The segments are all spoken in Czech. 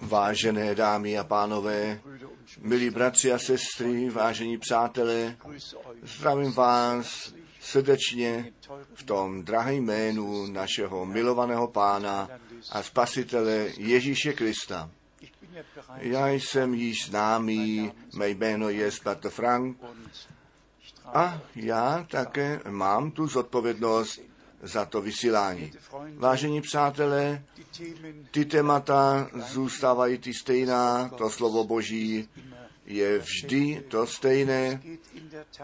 Vážené dámy a pánové, milí bratři a sestry, vážení přátelé, zdravím vás srdečně v tom drahém jménu našeho milovaného pána a spasitele Ježíše Krista. Já jsem již známý, mé jméno je Pater Frank a já také mám tu zodpovědnost za to vysílání. Vážení přátelé, ty témata zůstávají ty stejná, to slovo Boží je vždy to stejné.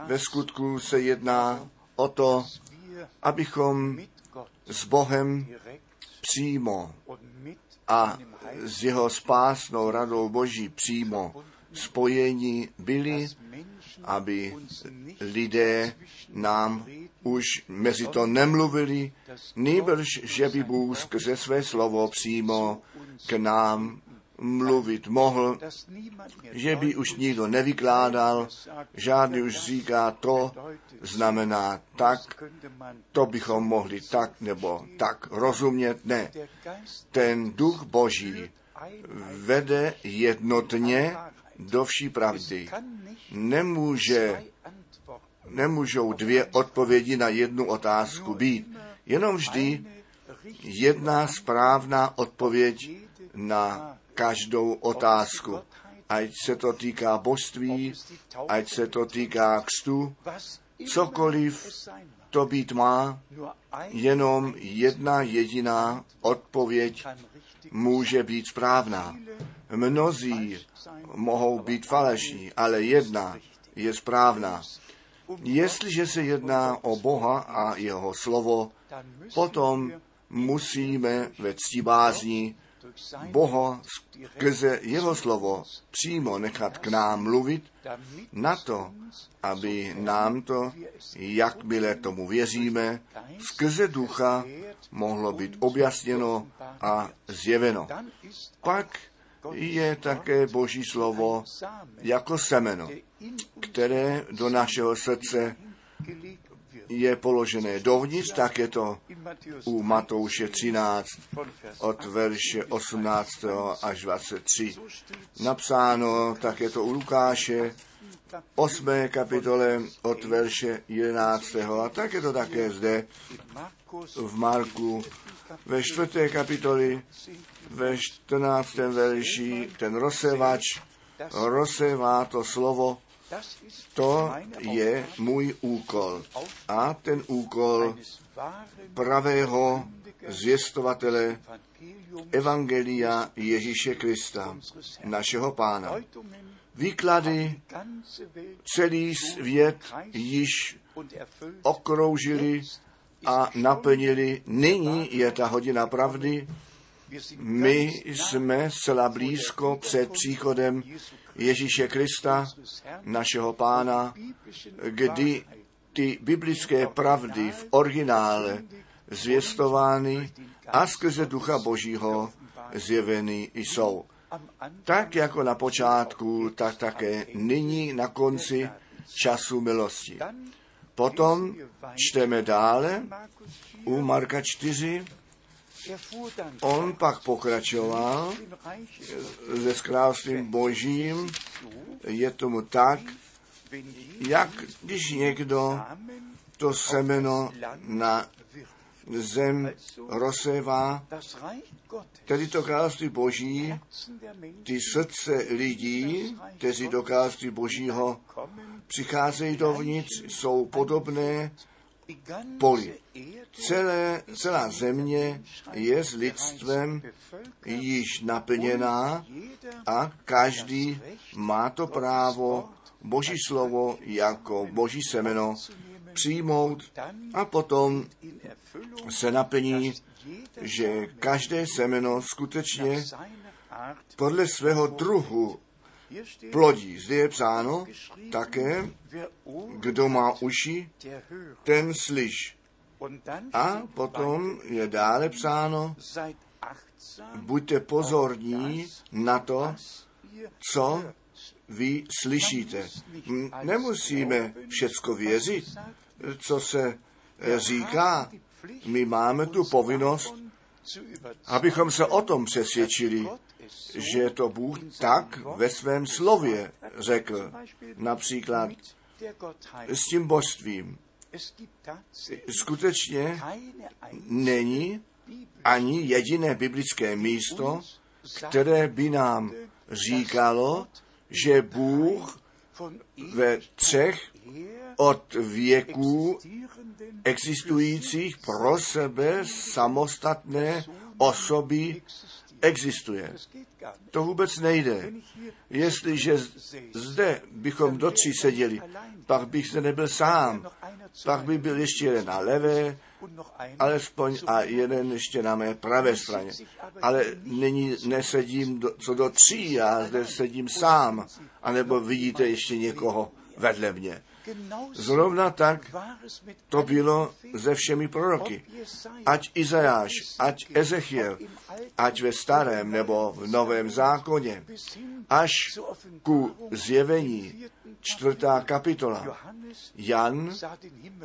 Ve skutku se jedná o to, abychom s Bohem přímo a s jeho spásnou radou Boží přímo spojení byli, aby lidé nám už mezi to nemluvili, nejbrž, že by Bůh skrze své slovo přímo k nám mluvit mohl, že by už nikdo nevykládal, žádný už říká to, znamená tak, to bychom mohli tak nebo tak rozumět. Ne, ten duch Boží vede jednotně do vší pravdy. Nemůže, nemůžou dvě odpovědi na jednu otázku být. Jenom vždy jedna správná odpověď na každou otázku. Ať se to týká božství, ať se to týká kstu, cokoliv to být má, jenom jedna jediná odpověď může být správná. Mnozí mohou být falešní, ale jedna je správná. Jestliže se jedná o Boha a jeho slovo, potom musíme ve ctibázní Boha skrze jeho slovo přímo nechat k nám mluvit na to, aby nám to, jak byle tomu věříme, skrze ducha mohlo být objasněno a zjeveno. Pak je také Boží slovo jako semeno, které do našeho srdce je položené dovnitř, tak je to u Matouše 13 od verše 18 až 23 napsáno, tak je to u Lukáše 8. kapitole od verše 11. a tak je to také zde v Marku ve 4. kapitoli ve 14. verši ten rozsevač rozsevá to slovo to je můj úkol. A ten úkol pravého zvěstovatele Evangelia Ježíše Krista, našeho pána. Výklady celý svět již okroužili a naplnili. Nyní je ta hodina pravdy. My jsme zcela blízko před příchodem Ježíše Krista, našeho pána, kdy ty biblické pravdy v originále zvěstovány a skrze Ducha Božího zjeveny jsou. Tak jako na počátku, tak také nyní na konci času milosti. Potom čteme dále u Marka 4, On pak pokračoval se královstvím božím. Je tomu tak, jak když někdo to semeno na zem rozsevá, tedy to království boží, ty srdce lidí, kteří do království božího přicházejí dovnitř, jsou podobné poli. Celé, celá země je s lidstvem již naplněná a každý má to právo Boží slovo jako Boží semeno přijmout a potom se naplní, že každé semeno skutečně podle svého druhu plodí. Zde je psáno také, kdo má uši, ten slyš. A potom je dále psáno, buďte pozorní na to, co vy slyšíte. Nemusíme všecko věřit, co se říká. My máme tu povinnost abychom se o tom přesvědčili, že to Bůh tak ve svém slově řekl, například s tím božstvím. Skutečně není ani jediné biblické místo, které by nám říkalo, že Bůh ve třech od věků existujících pro sebe samostatné osoby existuje. To vůbec nejde. Jestliže zde bychom do tří seděli, pak bych zde nebyl sám. Pak by byl ještě jeden na levé, alespoň a jeden ještě na mé pravé straně. Ale nyní nesedím do, co do tří, já zde sedím sám, anebo vidíte ještě někoho vedle mě. Zrovna tak to bylo se všemi proroky. Ať Izajáš, ať Ezechiel, ať ve starém nebo v novém zákoně, až ku zjevení čtvrtá kapitola. Jan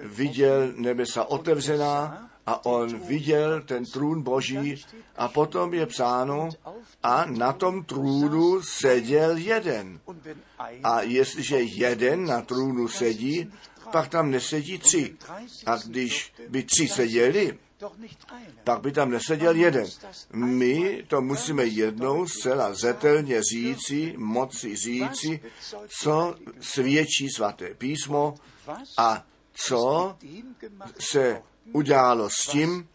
viděl nebesa otevřená a on viděl ten trůn boží a potom je psáno a na tom trůnu seděl jeden. A jestliže jeden na trůnu sedí, pak tam nesedí tři. A když by tři seděli, pak by tam neseděl jeden. My to musíme jednou zcela zetelně říci, moci říci, co svědčí svaté písmo a co se udělalo s tím,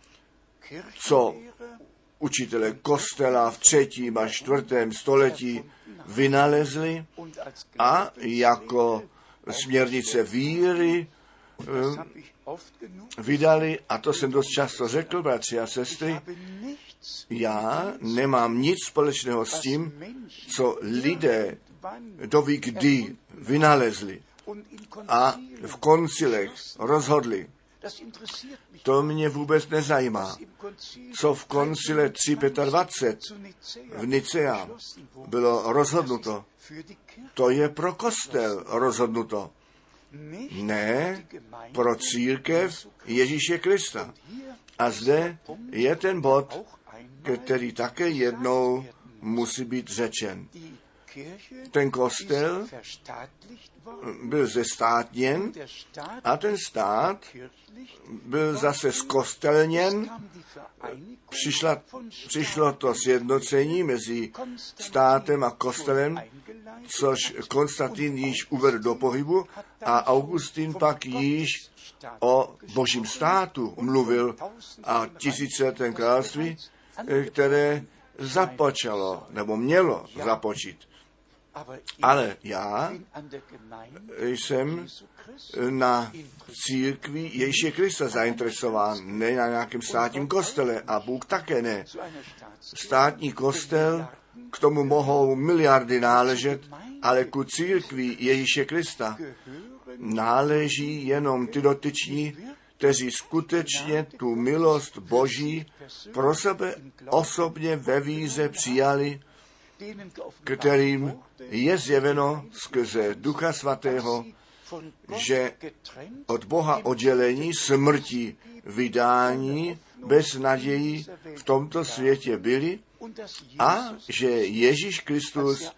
co učitele kostela v třetím a čtvrtém století vynalezli a jako směrnice víry eh, vydali, a to jsem dost často řekl, bratři a sestry, já nemám nic společného s tím, co lidé doví kdy vynalezli a v koncilech rozhodli. To mě vůbec nezajímá. Co v koncile 325 v Nicea bylo rozhodnuto, to je pro kostel rozhodnuto. Ne pro církev Ježíše Krista. A zde je ten bod, který také jednou musí být řečen. Ten kostel byl zestátněn a ten stát byl zase skostelněn. Přišla, přišlo to sjednocení mezi státem a kostelem, což Konstantin již uvedl do pohybu a Augustin pak již o božím státu mluvil a tisíciletém království, které započalo, nebo mělo započít. Ale já jsem na církvi Ježíše Krista zainteresován, ne na nějakém státním kostele a Bůh také ne. Státní kostel, k tomu mohou miliardy náležet, ale ku církvi Ježíše Krista náleží jenom ty dotyční, kteří skutečně tu milost Boží pro sebe osobně ve víze přijali, kterým je zjeveno skrze Ducha Svatého, že od Boha oddělení, smrti, vydání, bez nadějí v tomto světě byli a že Ježíš Kristus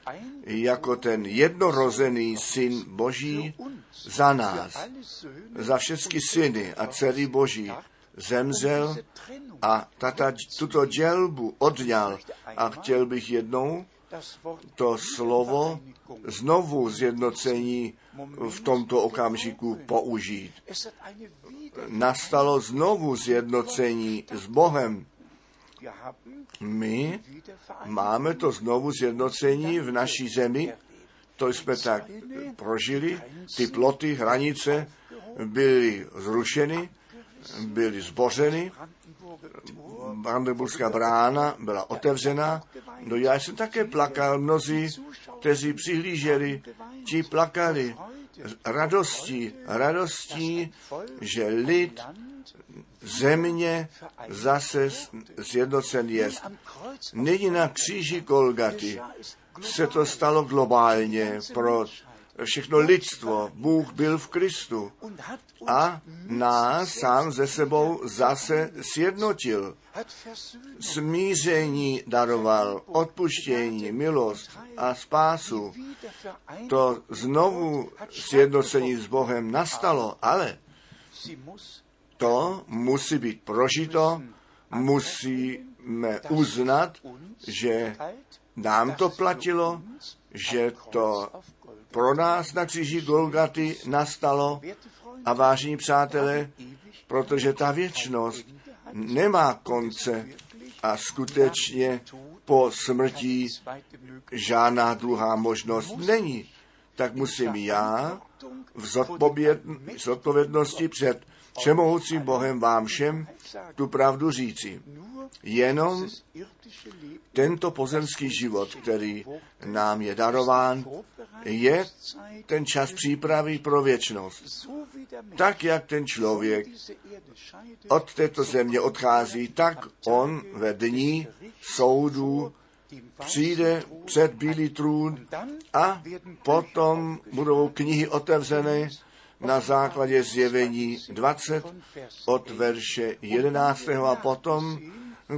jako ten jednorozený syn Boží za nás, za všechny syny a dcery Boží zemřel a tata, tuto dělbu odňal a chtěl bych jednou to slovo znovu zjednocení v tomto okamžiku použít. Nastalo znovu zjednocení s Bohem. My máme to znovu zjednocení v naší zemi, to jsme tak prožili, ty ploty, hranice byly zrušeny, byly zbořeny, Brandenburská brána byla otevřena. No já jsem také plakal, mnozí, kteří přihlíželi, ti plakali radostí, radostí, že lid země zase zjednocen je. Nyní na kříži Kolgaty se to stalo globálně pro všechno lidstvo. Bůh byl v Kristu a nás sám ze sebou zase sjednotil. Smíření daroval, odpuštění, milost a spásu. To znovu sjednocení s Bohem nastalo, ale to musí být prožito, musíme uznat, že nám to platilo, že to pro nás na kříži Golgaty nastalo a vážení přátelé, protože ta věčnost nemá konce a skutečně po smrti žádná druhá možnost není. Tak musím já v zodpovědnosti před všemohoucím Bohem vám všem tu pravdu říci. Jenom tento pozemský život, který nám je darován, je ten čas přípravy pro věčnost. Tak, jak ten člověk od této země odchází, tak on ve dní soudu přijde před bílý trůn a potom budou knihy otevřeny na základě zjevení 20 od verše 11. a potom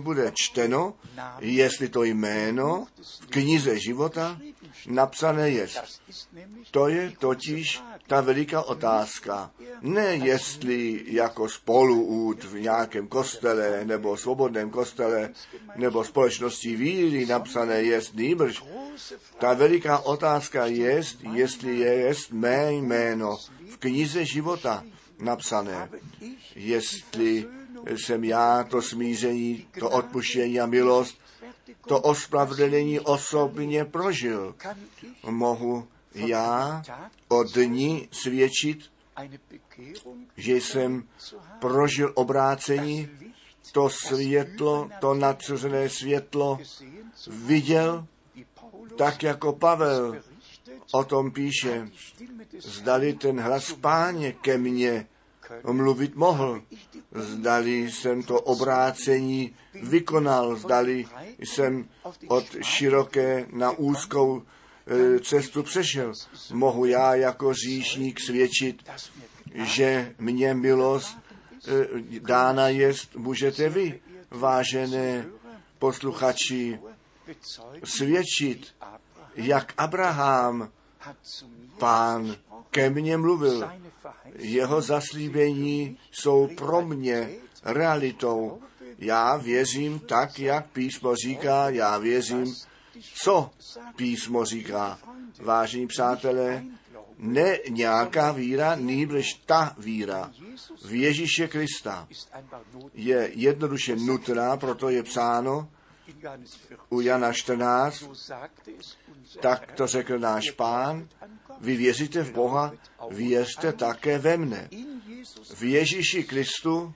bude čteno, jestli to jméno v knize života napsané je. To je totiž ta veliká otázka. Ne jestli jako spoluút v nějakém kostele nebo svobodném kostele nebo společnosti víry napsané je nýbrž. Ta veliká otázka je, jestli je jest mé jméno v knize života napsané. Jestli jsem já to smíření, to odpuštění a milost, to ospravedlnění osobně prožil. Mohu já o dní svědčit, že jsem prožil obrácení, to světlo, to nadřazené světlo viděl, tak jako Pavel o tom píše. Zdali ten hlas páně ke mně mluvit mohl. Zdali jsem to obrácení vykonal, zdali jsem od široké na úzkou e, cestu přešel. Mohu já jako říšník svědčit, že mě milost e, dána jest, můžete vy, vážené posluchači, svědčit, jak Abraham, pán, ke mně mluvil, jeho zaslíbení jsou pro mě realitou. Já věřím tak, jak písmo říká, já věřím, co písmo říká. Vážení přátelé, ne nějaká víra, nýbrž ta víra v Ježíše Krista je jednoduše nutná, proto je psáno u Jana 14, tak to řekl náš pán, vy věříte v Boha, věřte také ve mne. V Ježíši Kristu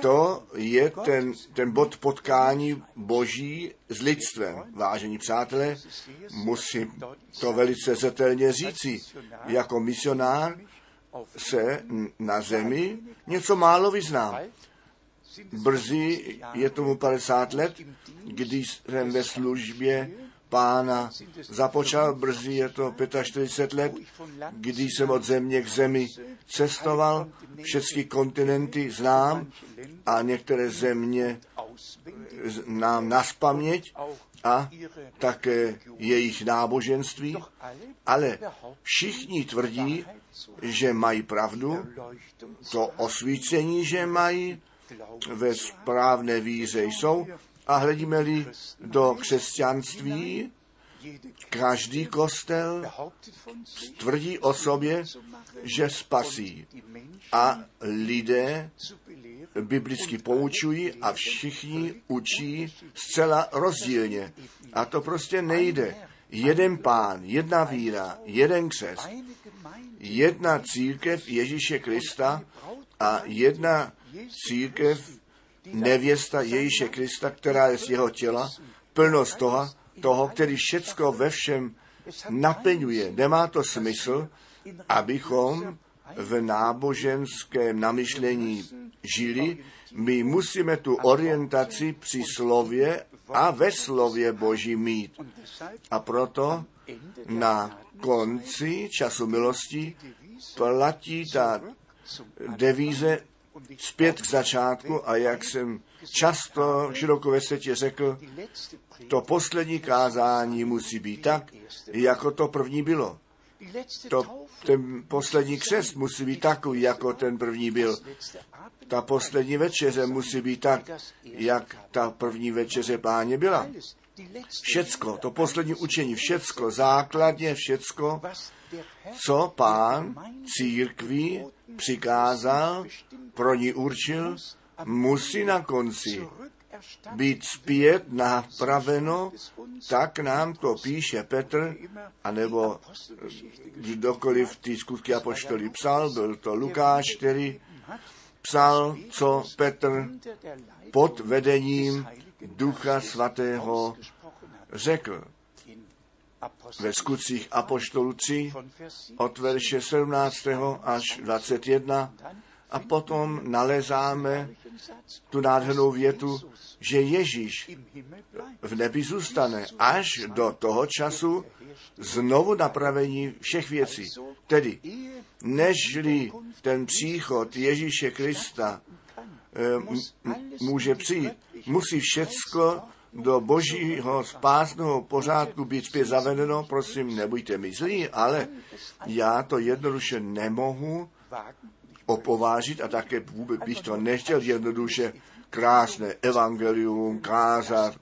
to je ten, ten bod potkání Boží s lidstvem. Vážení přátelé, musím to velice zetelně říci. Jako misionár se na zemi něco málo vyznám. Brzy je tomu 50 let, když jsem ve službě pána započal, brzy je to 45 let, když jsem od země k zemi cestoval, všechny kontinenty znám a některé země nám naspaměť a také jejich náboženství, ale všichni tvrdí, že mají pravdu, to osvícení, že mají, ve správné víře jsou a hledíme-li do křesťanství, každý kostel tvrdí o sobě, že spasí. A lidé biblicky poučují a všichni učí zcela rozdílně. A to prostě nejde. Jeden pán, jedna víra, jeden křest, jedna církev Ježíše Krista a jedna církev nevěsta Ježíše Krista, která je z jeho těla, plnost toho, toho, který všecko ve všem naplňuje. Nemá to smysl, abychom v náboženském namyšlení žili. My musíme tu orientaci při slově a ve slově Boží mít. A proto na konci času milosti platí ta devíze zpět k začátku a jak jsem často široko ve světě řekl, to poslední kázání musí být tak, jako to první bylo. To, ten poslední křest musí být takový, jako ten první byl. Ta poslední večeře musí být tak, jak ta první večeře páně byla. Všecko, to poslední učení, všecko, základně všecko, co pán církví přikázal, pro ní určil, musí na konci být zpět napraveno, tak nám to píše Petr, anebo kdokoliv ty skutky apoštolí psal, byl to Lukáš, který psal, co Petr pod vedením Ducha Svatého řekl. Ve skutcích Apoštolů 3 od verše 17. až 21 a potom nalezáme tu nádhernou větu, že Ježíš v nebi zůstane až do toho času znovu napravení všech věcí. Tedy, nežli ten příchod Ježíše Krista eh, může přijít, musí všecko do božího spásného pořádku být zpět zavedeno, prosím, nebuďte mi zlí, ale já to jednoduše nemohu opovážit a také vůbec bych to nechtěl jednoduše krásné evangelium kázat,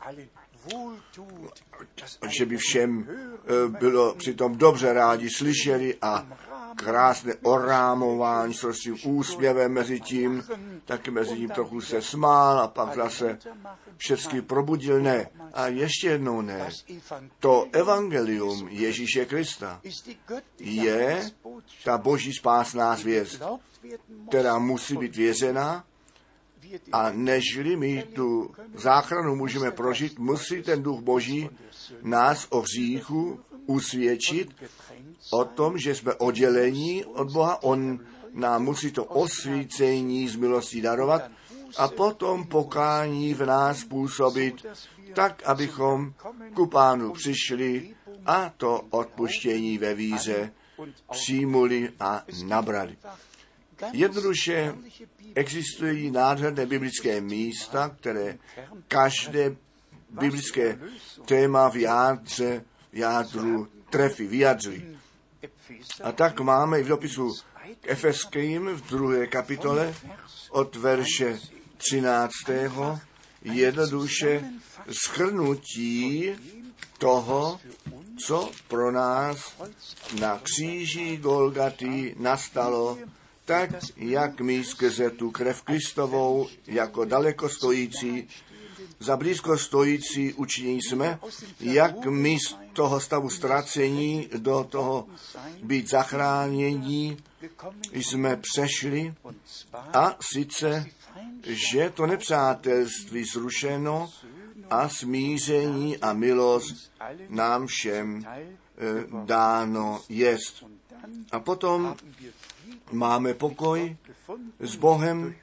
že by všem eh, bylo přitom dobře rádi slyšeli a krásné orámování s tím úsměvem mezi tím, taky mezi tím trochu se smál a pak zase všechny probudil. Ne. A ještě jednou ne. To evangelium Ježíše Krista je ta boží spásná zvěst, která musí být věřena a nežli my tu záchranu můžeme prožít, musí ten duch boží nás o hříchu usvědčit o tom, že jsme oddělení od Boha. On nám musí to osvícení z milostí darovat a potom pokání v nás působit tak, abychom ku pánu přišli a to odpuštění ve víře přijmuli a nabrali. Jednoduše existují nádherné biblické místa, které každé biblické téma v jádře, jádru trefí, vyjadřují. A tak máme i v dopisu k Efeským v druhé kapitole od verše 13. jednoduše schrnutí toho, co pro nás na kříži Golgaty nastalo, tak jak my skrze tu krev Kristovou jako daleko stojící za blízko stojící učinění jsme, jak my z toho stavu ztracení do toho být zachránění jsme přešli a sice, že to nepřátelství zrušeno a smíření a milost nám všem eh, dáno jest. A potom máme pokoj s Bohem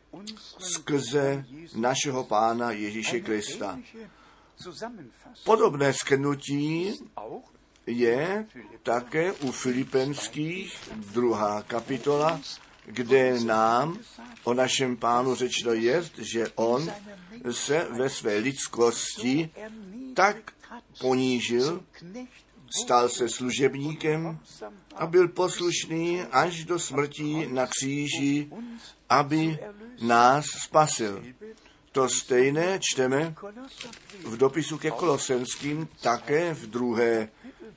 skrze našeho Pána Ježíše Krista. Podobné sknutí je také u Filipenských druhá kapitola, kde nám o našem pánu řečeno je, že on se ve své lidskosti tak ponížil, stal se služebníkem a byl poslušný až do smrti na kříži, aby nás spasil. To stejné čteme v dopisu ke Kolosenským také v druhé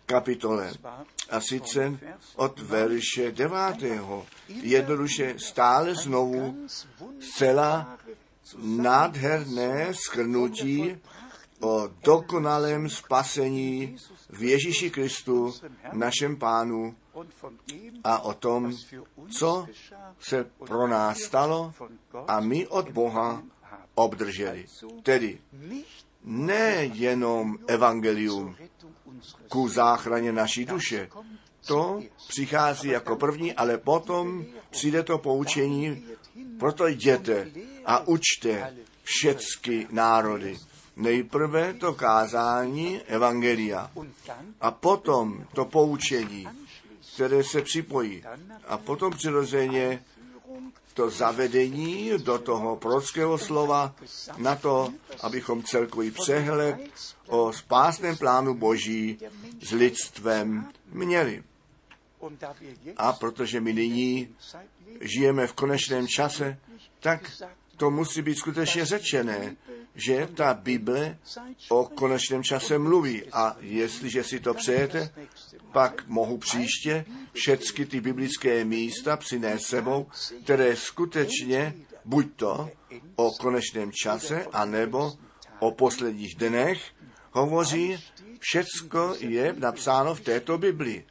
kapitole. A sice od verše devátého. Jednoduše stále znovu zcela nádherné schrnutí o dokonalém spasení v Ježíši Kristu, našem pánu, a o tom, co se pro nás stalo a my od Boha obdrželi. Tedy nejenom evangelium ku záchraně naší duše. To přichází jako první, ale potom přijde to poučení, proto jděte a učte všechny národy Nejprve to kázání Evangelia a potom to poučení, které se připojí. A potom přirozeně to zavedení do toho prorockého slova na to, abychom celkový přehled o spásném plánu Boží s lidstvem měli. A protože my nyní žijeme v konečném čase, tak to musí být skutečně řečené, že ta Bible o konečném čase mluví. A jestliže si to přejete, pak mohu příště všechny ty biblické místa přinést sebou, které skutečně buď to o konečném čase, anebo o posledních dnech hovoří, všecko je napsáno v této Biblii.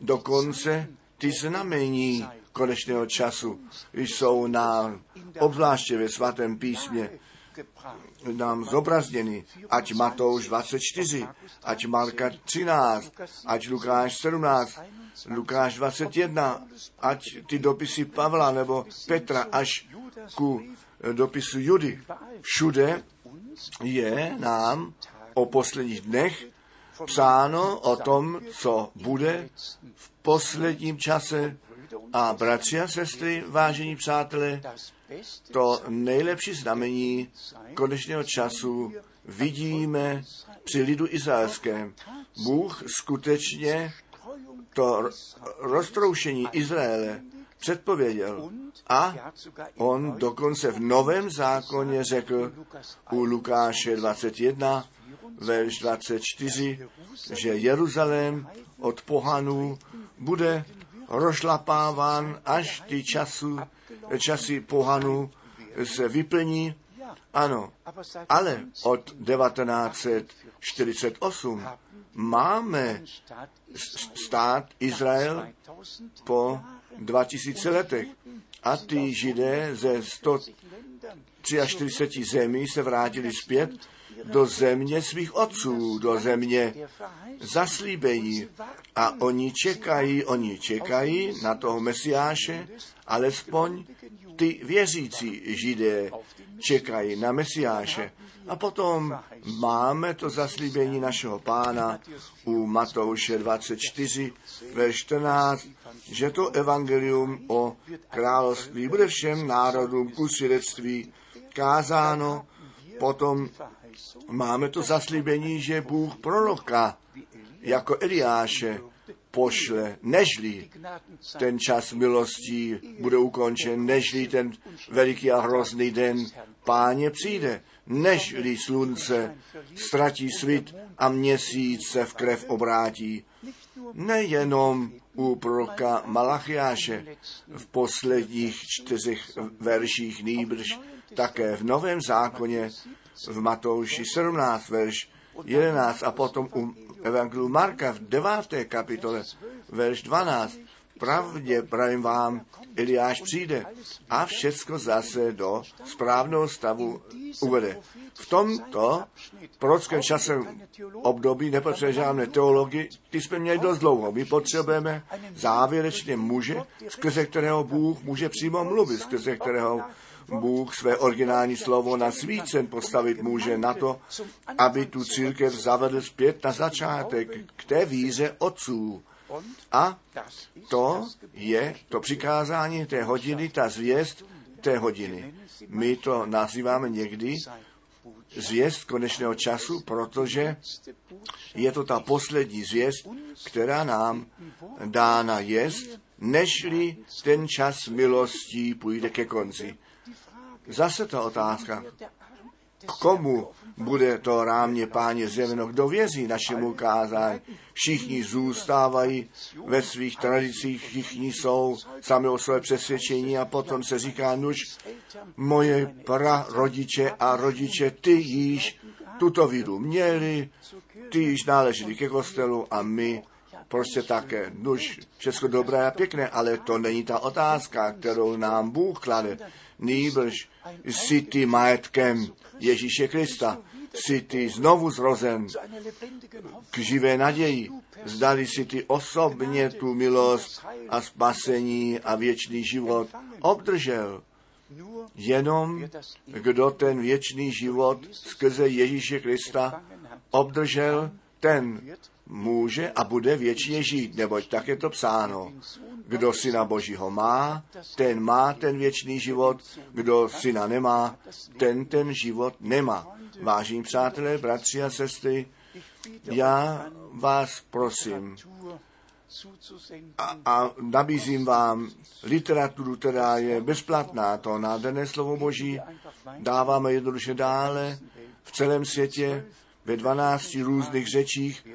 Dokonce ty znamení konečného času jsou na obzvláště ve svatém písmě nám zobrazněny, ať Matouš 24, ať Marka 13, ať Lukáš 17, Lukáš 21, ať ty dopisy Pavla nebo Petra až ku dopisu Judy. Všude je nám o posledních dnech psáno o tom, co bude v posledním čase. A bratři a sestry, vážení přátelé, to nejlepší znamení konečného času vidíme při lidu izraelském. Bůh skutečně to roztroušení Izraele předpověděl. A on dokonce v Novém zákoně řekl u Lukáše 21, verš 24, že Jeruzalém od pohanů bude rošlapáván až ty času, časy pohanů se vyplní. Ano, ale od 1948 máme stát Izrael po 2000 letech. A ty židé ze 143 zemí se vrátili zpět do země svých otců, do země zaslíbení. A oni čekají, oni čekají na toho Mesiáše, alespoň ty věřící židé čekají na Mesiáše. A potom máme to zaslíbení našeho pána u Matouše 24, ve 14, že to evangelium o království bude všem národům ku svědectví kázáno. Potom máme to zaslíbení, že Bůh proroka jako Eliáše pošle, nežli ten čas milostí bude ukončen, nežli ten veliký a hrozný den páně přijde, nežli slunce ztratí svit a měsíc se v krev obrátí. Nejenom u proroka Malachiáše v posledních čtyřech verších nýbrž, také v Novém zákoně v Matouši 17 verš 11 a potom u Evangeliu Marka v 9. kapitole verš 12 pravdě pravím vám, Eliáš přijde a všecko zase do správného stavu uvede. V tomto prorockém časem období nepotřebujeme žádné teologii, ty jsme měli dost dlouho. My potřebujeme závěrečně muže, skrze kterého Bůh může přímo mluvit, skrze kterého Bůh své originální slovo na svícen postavit může na to, aby tu církev zavedl zpět na začátek k té víře otců. A to je to přikázání té hodiny, ta zvěst té hodiny. My to nazýváme někdy zvěst konečného času, protože je to ta poslední zvěst, která nám dána jest, nežli ten čas milostí půjde ke konci. Zase ta otázka, k komu bude to rámě páně zjeveno, kdo věří našemu kázání. Všichni zůstávají ve svých tradicích, všichni jsou sami o své přesvědčení a potom se říká, nuž, moje rodiče a rodiče, ty již tuto víru měli, ty již náleželi ke kostelu a my prostě také. Nuž, všechno dobré a pěkné, ale to není ta otázka, kterou nám Bůh klade. Nýbrž jsi ty majetkem Ježíše Krista, jsi ty znovu zrozen k živé naději. Zdali si ty osobně tu milost a spasení a věčný život obdržel. Jenom kdo ten věčný život skrze Ježíše Krista obdržel, ten může a bude věčně žít, neboť tak je to psáno. Kdo syna Božího má, ten má ten věčný život, kdo syna nemá, ten ten život nemá. Vážení přátelé, bratři a sestry, já vás prosím a, a nabízím vám literaturu, která je bezplatná, to nádherné slovo Boží, dáváme jednoduše dále v celém světě, ve 12 různých řečích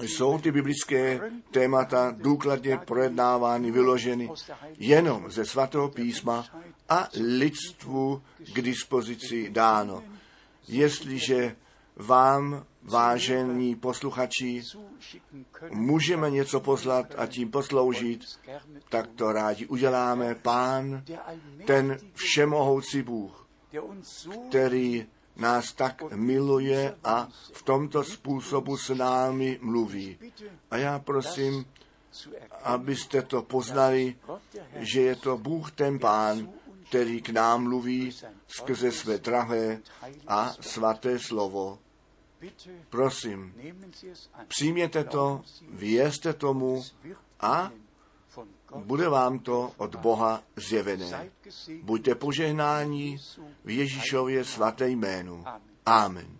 jsou ty biblické témata důkladně projednávány, vyloženy jenom ze svatého písma a lidstvu k dispozici dáno. Jestliže vám, vážení posluchači, můžeme něco poslat a tím posloužit, tak to rádi uděláme. Pán, ten všemohoucí Bůh, který nás tak miluje a v tomto způsobu s námi mluví. A já prosím, abyste to poznali, že je to Bůh ten Pán, který k nám mluví skrze své drahé a svaté slovo. Prosím, přijměte to, věřte tomu a bude vám to od Boha zjevené. Buďte požehnáni v Ježíšově svaté jménu. Amen.